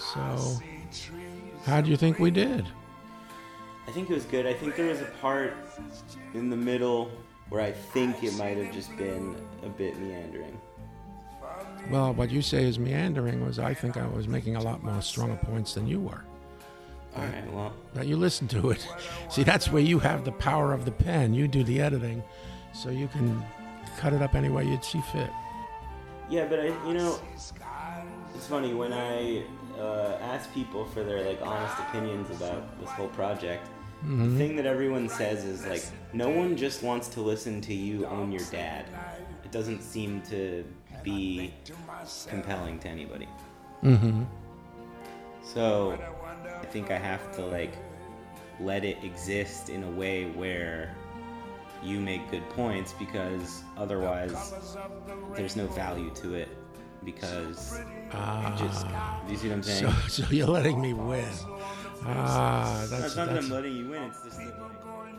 So, how do you think we did? I think it was good. I think there was a part in the middle where I think it might have just been a bit meandering. Well, what you say is meandering was I think I was making a lot more stronger points than you were. All right, well, Now you listen to it. See, that's where you have the power of the pen. You do the editing, so you can cut it up any way you'd see fit. Yeah, but I, you know, it's funny when I uh, ask people for their like honest opinions about this whole project. The thing that everyone says is like, no one just wants to listen to you own your dad. It doesn't seem to be compelling to anybody. Mm-hmm. So I think I have to like let it exist in a way where you make good points because otherwise there's no value to it because it just you see what I'm saying? so, so you're letting me win. Ah, No, that's, it's not that I'm letting you win. It's just that like,